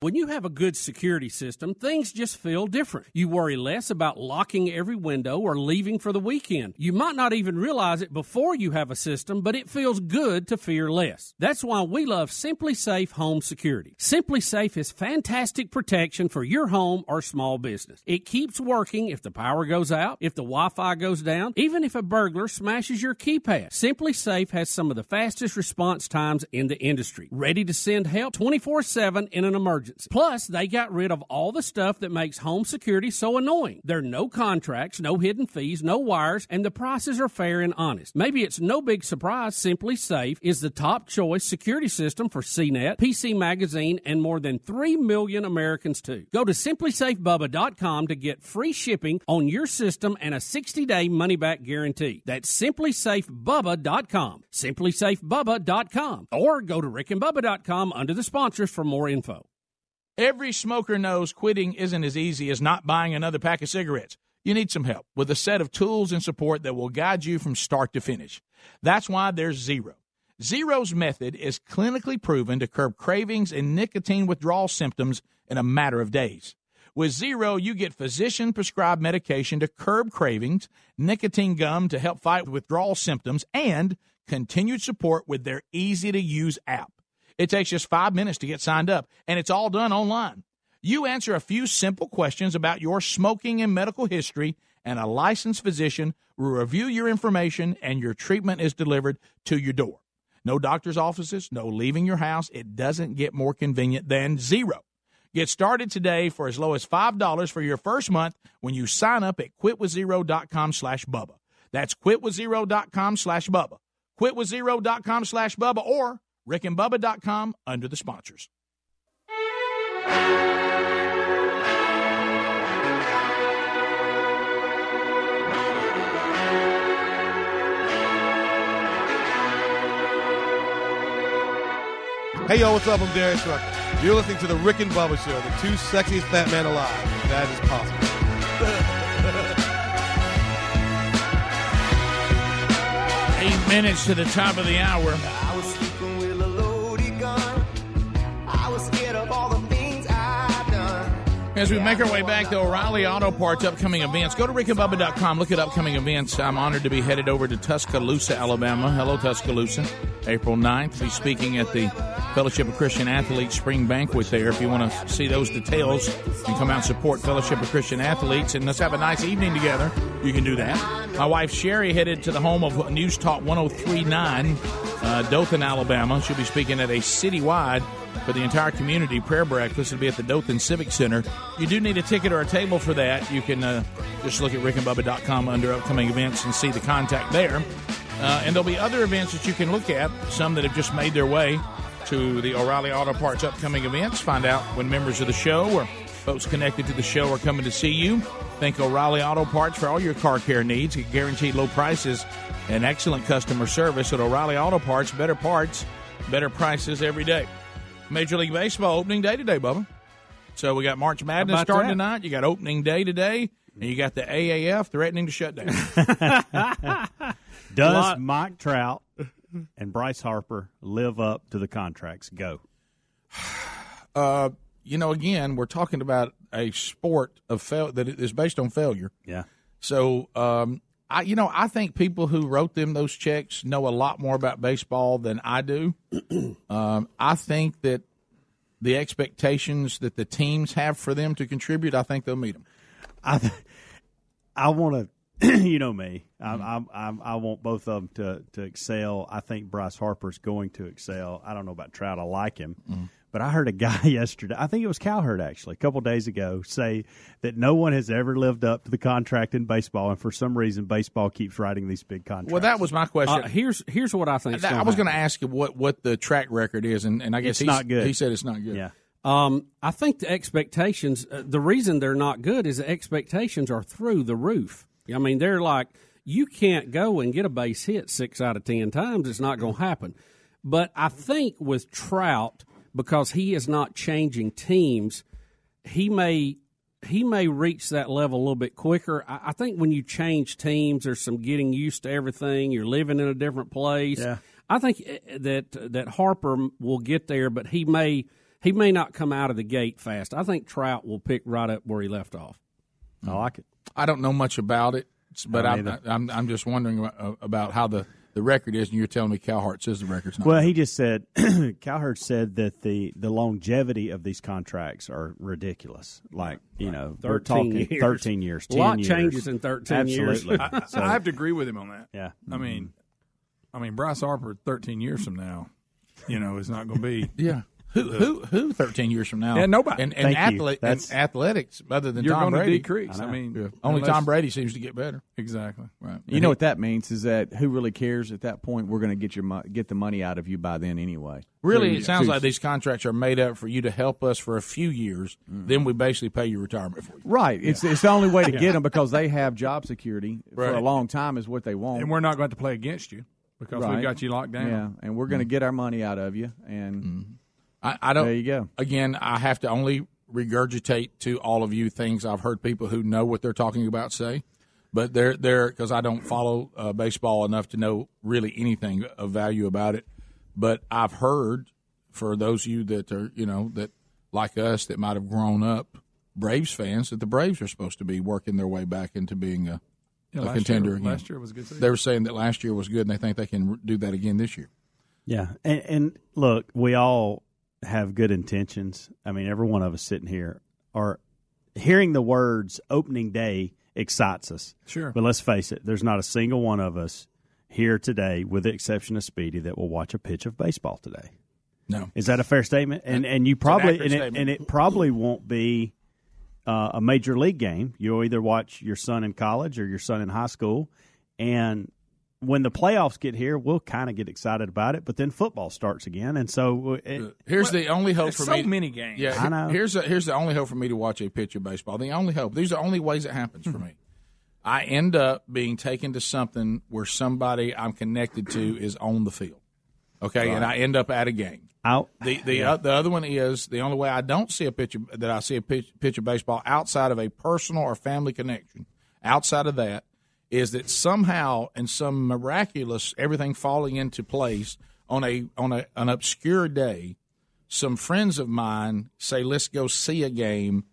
When you have a good security system, things just feel different. You worry less about locking every window or leaving for the weekend. You might not even realize it before you have a system, but it feels good to fear less. That's why we love SimpliSafe Home Security. SimpliSafe is fantastic protection for your home or small business. It keeps working if the power goes out, if the Wi-Fi goes down, even if a burglar smashes your keypad. SimpliSafe has some of the fastest response times in the industry. Ready to send help 24/7 in an emergency. Consistency. Plus, they got rid of all the stuff that makes home security so annoying. There are no contracts, no hidden fees, no wires, and the prices are fair and honest. Maybe it's no big surprise SimpliSafe is the top choice security system for CNET, PC Magazine, and more than 3 million Americans too. Go to simplisafebubba.com to get free shipping on your system and a 60-day money-back guarantee. That's simplisafebubba.com. simplisafebubba.com or go to rickandbubba.com under the sponsors for more info. Every smoker knows quitting isn't as easy as not buying another pack of cigarettes. You need some help with a set of tools and support that will guide you from start to finish. That's why there's Zero. Zero's method is clinically proven to curb cravings and nicotine withdrawal symptoms in a matter of days. With Zero, you get physician prescribed medication to curb cravings, nicotine gum to help fight withdrawal symptoms, and continued support with their easy to use app. It takes just five minutes to get signed up, and it's all done online. You answer a few simple questions about your smoking and medical history, and a licensed physician will review your information, and your treatment is delivered to your door. No doctor's offices, no leaving your house. It doesn't get more convenient than zero. Get started today for as low as $5 for your first month when you sign up at quitwithzero.com slash Bubba. That's quitwithzero.com slash Bubba. Quitwithzero.com slash Bubba or rickandbubba.com under the sponsors. Hey, yo, what's up? I'm Darius Rucker. You're listening to The Rick and Bubba Show, the two sexiest fat men alive. That is possible. Eight minutes to the top of the hour. As we make our way back to O'Reilly Auto Parts upcoming events, go to rickandbubba.com, look at upcoming events. I'm honored to be headed over to Tuscaloosa, Alabama. Hello, Tuscaloosa. April 9th, be speaking at the Fellowship of Christian Athletes Spring Banquet there. If you want to see those details and come out and support Fellowship of Christian Athletes and let's have a nice evening together, you can do that. My wife Sherry headed to the home of News Talk 1039, uh, Dothan, Alabama. She'll be speaking at a citywide for the entire community prayer breakfast. It'll be at the Dothan Civic Center. You do need a ticket or a table for that. You can uh, just look at rickandbubba.com under upcoming events and see the contact there. Uh, and there'll be other events that you can look at, some that have just made their way to the O'Reilly Auto Parts upcoming events. Find out when members of the show or folks connected to the show are coming to see you. Thank O'Reilly Auto Parts for all your car care needs. Guaranteed low prices and excellent customer service at O'Reilly Auto Parts. Better parts, better prices every day. Major League Baseball opening day today, Bubba. So we got March Madness starting that? tonight. You got opening day today, and you got the AAF threatening to shut down. Does Lot- Mike Trout and Bryce Harper live up to the contracts? Go. uh, you know, again, we're talking about a sport of fail that is based on failure. Yeah. So, um, I, you know, I think people who wrote them those checks know a lot more about baseball than I do. um, I think that the expectations that the teams have for them to contribute, I think they'll meet them. I th- I want to, you know me. I, Mm-hmm. I, I I want both of them to to excel. I think Bryce Harper's going to excel. I don't know about Trout. I like him, Mm-hmm. But I heard a guy yesterday. I think it was Cowherd actually, a couple days ago, say that no one has ever lived up to the contract in baseball, and for some reason, baseball keeps writing these big contracts. Well, that was my question. Uh, here's here's what I think. That- I was going to ask you what, what the track record is, and, and I guess It's he's, not good. He said it's not good. Yeah. Um, I think the expectations. Uh, the reason they're not good is the expectations are through the roof. I mean, they're like you can't go and get a base hit six out of ten times. It's not going to happen. But I think with Trout, because he is not changing teams, he may he may reach that level a little bit quicker. I, I think when you change teams, there's some getting used to everything. You're living in a different place. Yeah. I think uh, that that Harper will get there, but he may he may not come out of the gate fast. I think Trout will pick right up where he left off. I like it. I don't know much about it, but I I'm, I'm I'm just wondering about, about how the, the record is, and you're telling me Cowherd says the record's not. Well, good. he just said Cowherd said that the the longevity of these contracts are ridiculous. Like you know, we're talking years. thirteen years. A 10 lot years. changes in 13 years. Absolutely. I, So- I have to agree with him on that. Yeah. I mean, I mean, Bryce Harper, thirteen years from now, you know, is not going to be. yeah. Who who who? Thirteen years from now, Yeah, nobody. And, and, Thank you. athlete, and athletics, other than You're Tom gonna Brady, decrease. I mean, Yeah. only unless- Tom Brady seems to get better. Exactly. Right. You know what that means is that who really cares at that point? We're going to get your mo- get the money out of you by then anyway. Really, So it sounds so- like these contracts are made up for you to help us for a few years. Mm. Then we basically pay your retirement for you. Right. It's it's the only way to Yeah. get them because they have job security for a long time is what they want. And we're not going to play against you because Right. we've got you locked down. Yeah, and we're going to mm. get our money out of you. And mm-hmm. I, I don't. There you go. Again, I have to only regurgitate to all of you things I've heard people who know what they're talking about say. But they're they're because I don't follow uh, baseball enough to know really anything of value about it. But I've heard for those of you that are you know that like us that might have grown up Braves fans that the Braves are supposed to be working their way back into being a, Yeah, a contender year- again. last year was a good season. They were saying that last year was good, and they think they can do that again this year. Yeah, and, and look, we all have good intentions. I mean, every one of us sitting here are hearing the words "opening day" excites us. Sure. but let's face it, there's not a single one of us here today, with the exception of Speedy, that will watch a pitch of baseball today. No, is that a fair statement? And and you probably accurate and it, and it probably won't be uh, a major league game. You'll either watch your son in college or your son in high school, and when the playoffs get here, we'll kind of get excited about it. But then football starts again, and so uh, it, Here's the only hope there's for so me. many games. Yeah, I know. Here's the, here's the only hope for me to watch a pitch of baseball. The only hope. These are the only ways it happens for me. I end up being taken to something where somebody I'm connected to is on the field. Okay, and I end up at a game. out. The the Yeah. uh, the other one is the only way I don't see a pitch of, that I see a pitch, pitch of baseball outside of a personal or family connection. Outside of that is that somehow in some miraculous everything falling into place on a on a, an obscure day, some friends of mine say let's go see a game.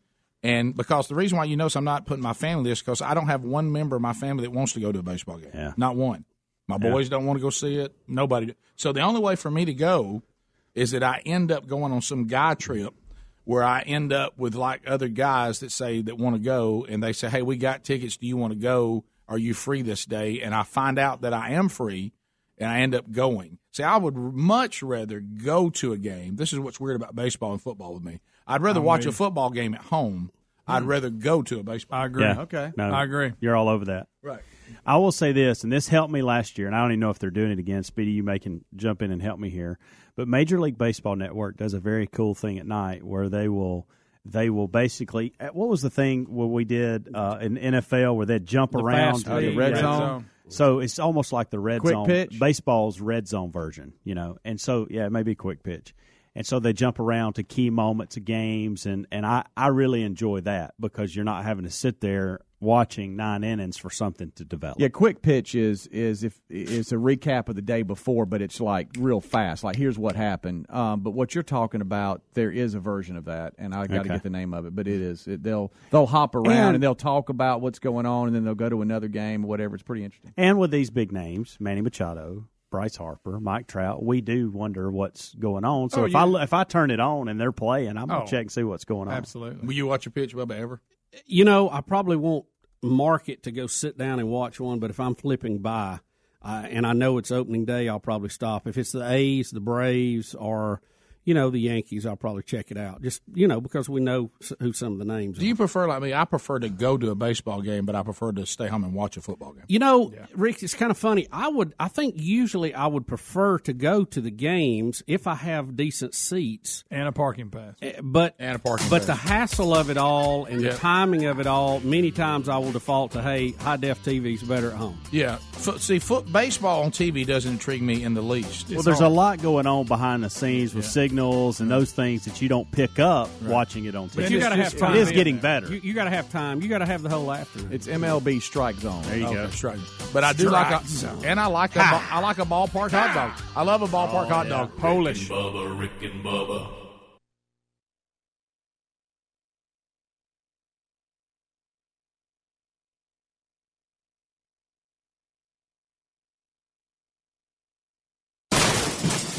And because the reason why you notice I'm not putting my family list because I don't have one member of my family that wants to go to a baseball game. Yeah. Not one. My Yeah. boys don't want to go see it. Nobody. So the only way for me to go is that I end up going on some guy trip where I end up with like other guys that say that want to go and they say, "Hey, we got tickets. Do you want to go? Are you free this day?" And I find out that I am free and I end up going. See, I would much rather go to a game. This is what's weird about baseball and football with me. I'd rather I'm watch with a football game at home. I'd rather go to a baseball. I agree. Yeah. Okay. No, I agree. You're all over that. Right. I will say this, and this helped me last year, and I don't even know if they're doing it again. Speedy, you may can jump in and help me here. But Major League Baseball Network does a very cool thing at night where they will they will basically uh, what was the thing where we did uh, in NFL where they'd jump The around fast league, red Yeah. zone. So it's almost like the red Quick zone pitch? baseball's red zone version, you know. And so yeah, it may be quick pitch. And so they jump around to key moments of games and, and I, I really enjoy that because you're not having to sit there watching nine innings for something to develop. Yeah, quick pitch is is if is a recap of the day before, but it's like real fast. Like here's what happened. Um, but what you're talking about, there is a version of that, and I got to Okay. get the name of it. But it is it, they'll they'll hop around And- and, they'll talk about what's going on, and then they'll go to another game or whatever. It's pretty interesting. And with these big names, Manny Machado, Bryce Harper, Mike Trout, we do wonder what's going on. So Oh, if yeah. I if I turn it on and they're playing, I'm gonna Oh. check and see what's going on. Absolutely. Will you watch a pitch, Bubba, ever? You know, I probably won't mark it to go sit down and watch one, but if I'm flipping by uh, and I know it's opening day, I'll probably stop. If it's the A's, the Braves, or you know the Yankees, I'll probably check it out. Just you know because we know who some of the names. Do you prefer like me? I prefer to go to a baseball game, but I prefer to stay home and watch a football game. You know, Rick, it's kind of funny. I would, I think usually I would prefer to go to the games if I have decent seats. And a parking pass. Eh, But and a parking but pass. the hassle of it all and Yeah. the timing of it all, many times I will default to hey, high def TV's better at home. Yeah. Fo- see, foot baseball on TV doesn't intrigue me in the least. Well, there's a lot going on behind the scenes with signals and mm-hmm. those things that you don't pick up watching it on TV. But you got to have time. It is getting better. You, you got to have time. You got to have the whole afternoon. It's MLB strike zone. There you Okay, go. strike. But I do like a, zone. and I like a, I like a ballpark hot dog. I love a ballpark oh, hot dog. Polish. Bubba, Rick and Bubba.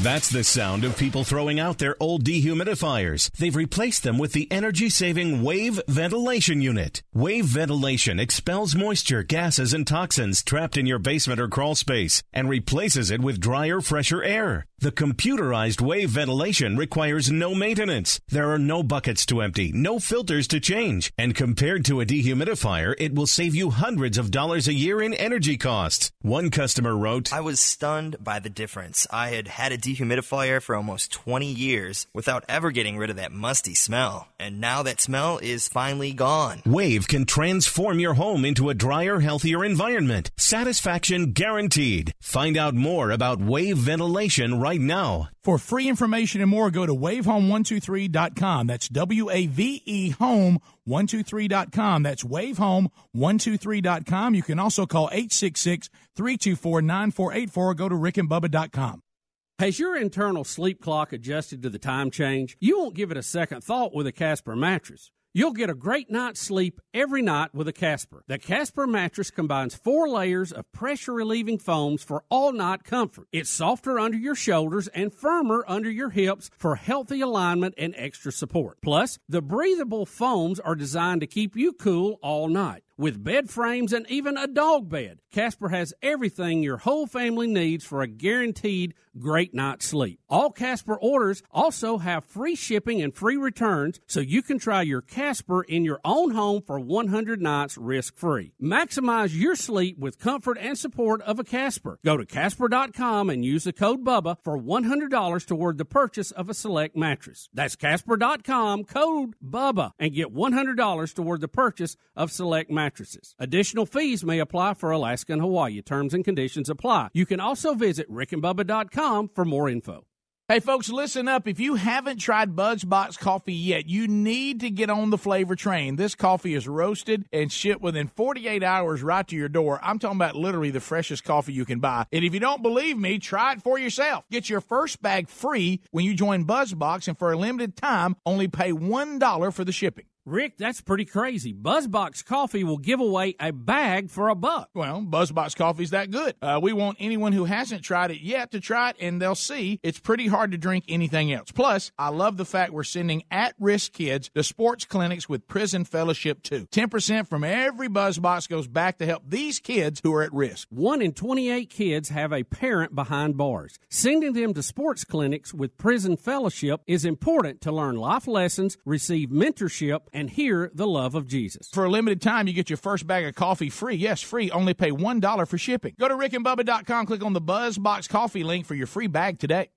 That's the sound of people throwing out their old dehumidifiers. They've replaced them with the energy saving Wave Ventilation Unit. Wave Ventilation expels moisture, gases, and toxins trapped in your basement or crawl space and replaces it with drier, fresher air. The computerized wave ventilation requires no maintenance. There are no buckets to empty, no filters to change. And compared to a dehumidifier, it will save you hundreds of dollars a year in energy costs. One customer wrote, I was stunned by the difference. I had had a dehumidifier for almost 20 years without ever getting rid of that musty smell. And now that smell is finally gone. Wave can transform your home into a drier, healthier environment. Satisfaction guaranteed. Find out more about wave ventilation right now. For free information and more, go to wavehome123.com. That's W A V E home123.com. That's wavehome123.com. You can also call 866 324 9484 go to rickandbubba.com. Has your internal sleep clock adjusted to the time change? You won't give it a second thought with a Casper mattress. You'll get a great night's sleep every night with a Casper. The Casper mattress combines four layers of pressure relieving foams for all night comfort. It's softer under your shoulders and firmer under your hips for healthy alignment and extra support. Plus, the breathable foams are designed to keep you cool all night. With bed frames and even a dog bed, Casper has everything your whole family needs for a guaranteed great night's sleep. All Casper orders also have free shipping and free returns, so you can try your Casper in your own home for 100 nights risk free. Maximize your sleep with comfort and support of a Casper. Go to Casper.com and use the code BUBBA for $100 toward the purchase of a select mattress. That's Casper.com, code BUBBA, and get $100 toward the purchase of select mattresses mattresses. Additional fees may apply for Alaska and Hawaii. Terms and conditions apply. You can also visit rickandbubba.com for more info. Hey, folks, listen up. If you haven't tried Buzzbox coffee yet, you need to get on the flavor train. This coffee is roasted and shipped within 48 hours right to your door. I'm talking about literally the freshest coffee you can buy. And if you don't believe me, try it for yourself. Get your first bag free when you join Buzzbox, and for a limited time, only pay $1 for the shipping. Rick, that's pretty crazy. Buzzbox Coffee will give away a bag for a buck. Well, Buzzbox Coffee's that good. Uh, we want anyone who hasn't tried it yet to try it, and they'll see it's pretty hard to drink anything else. Plus, I love the fact we're sending at-risk kids to sports clinics with prison fellowship too. Ten percent from every Buzzbox goes back to help these kids who are at risk. One in twenty-eight kids have a parent behind bars. Sending them to sports clinics with prison fellowship is important to learn life lessons, receive mentorship and hear the love of Jesus. For a limited time, you get your first bag of coffee free. Yes, free. Only pay $1 for shipping. Go to rickandbubba.com, click on the Buzzbox Coffee link for your free bag today.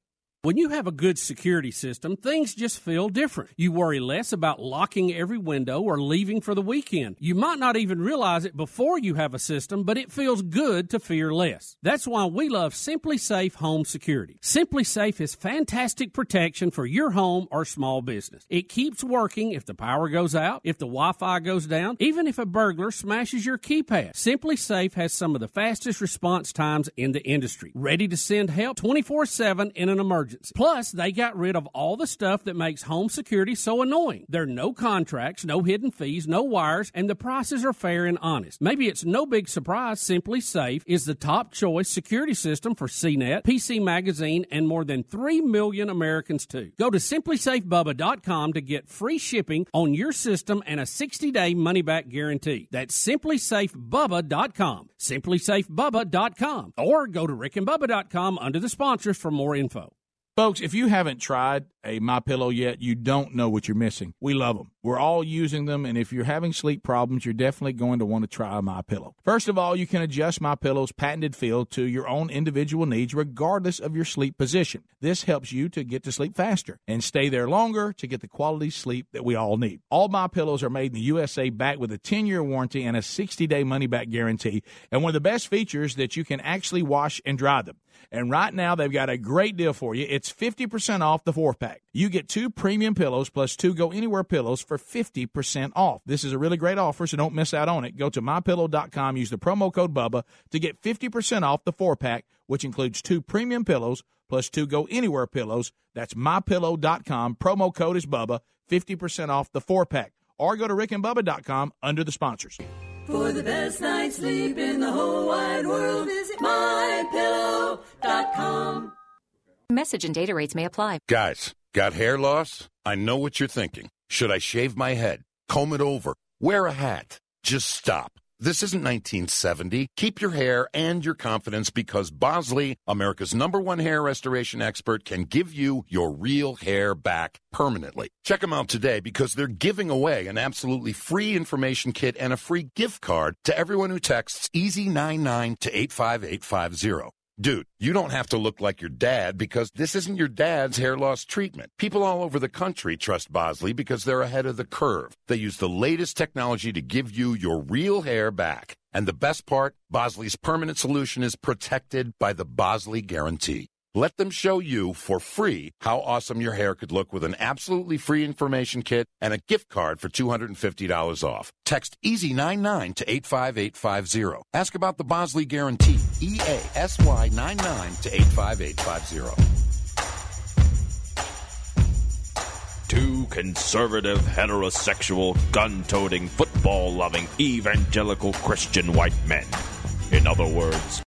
When you have a good security system, things just feel different. You worry less about locking every window or leaving for the weekend. You might not even realize it before you have a system, but it feels good to fear less. That's why we love SimpliSafe Home Security. SimpliSafe is fantastic protection for your home or small business. It keeps working if the power goes out, if the Wi-Fi goes down, even if a burglar smashes your keypad. SimpliSafe has some of the fastest response times in the industry. Ready to send help 24/7 in an emergency. Plus, they got rid of all the stuff that makes home security so annoying. There are no contracts, no hidden fees, no wires, and the prices are fair and honest. Maybe it's no big surprise SimpliSafe is the top choice security system for CNET, PC Magazine, and more than 3 million Americans too. Go to simplisafebubba.com to get free shipping on your system and a 60-day money-back guarantee. That's simplisafebubba.com. simplisafebubba.com or go to rickandbubba.com under the sponsors for more info. Folks, if you haven't tried a My Pillow yet, you don't know what you're missing. We love them. We're all using them, and if you're having sleep problems, you're definitely going to want to try My Pillow. First of all, you can adjust My Pillow's patented feel to your own individual needs, regardless of your sleep position. This helps you to get to sleep faster and stay there longer to get the quality sleep that we all need. All My Pillows are made in the USA, backed with a 10-year warranty and a 60-day money-back guarantee. And one of the best features that you can actually wash and dry them. And right now, they've got a great deal for you. It's 50% off the four pack. You get two premium pillows plus two Go Anywhere pillows for 50% off. This is a really great offer, so don't miss out on it. Go to mypillow.com, use the promo code BUBBA to get 50% off the four pack, which includes two premium pillows plus two Go Anywhere pillows. That's mypillow.com. Promo code is BUBBA, 50% off the four pack. Or go to rickandbubba.com under the sponsors. For the best night's sleep in the whole wide world, visit mypillow.com. Message and data rates may apply. Guys, got hair loss? I know what you're thinking. Should I shave my head, comb it over, wear a hat? Just stop. This isn't 1970. Keep your hair and your confidence because Bosley, America's number one hair restoration expert, can give you your real hair back permanently. Check them out today because they're giving away an absolutely free information kit and a free gift card to everyone who texts EASY99 to 85850. Dude, you don't have to look like your dad because this isn't your dad's hair loss treatment. People all over the country trust Bosley because they're ahead of the curve. They use the latest technology to give you your real hair back. And the best part, Bosley's permanent solution is protected by the Bosley Guarantee. Let them show you for free how awesome your hair could look with an absolutely free information kit and a gift card for $250 off. Text EASY99 to 85850. Ask about the Bosley Guarantee. E A S Y 99 to 85850. Two conservative, heterosexual, gun toting, football loving, evangelical Christian white men. In other words,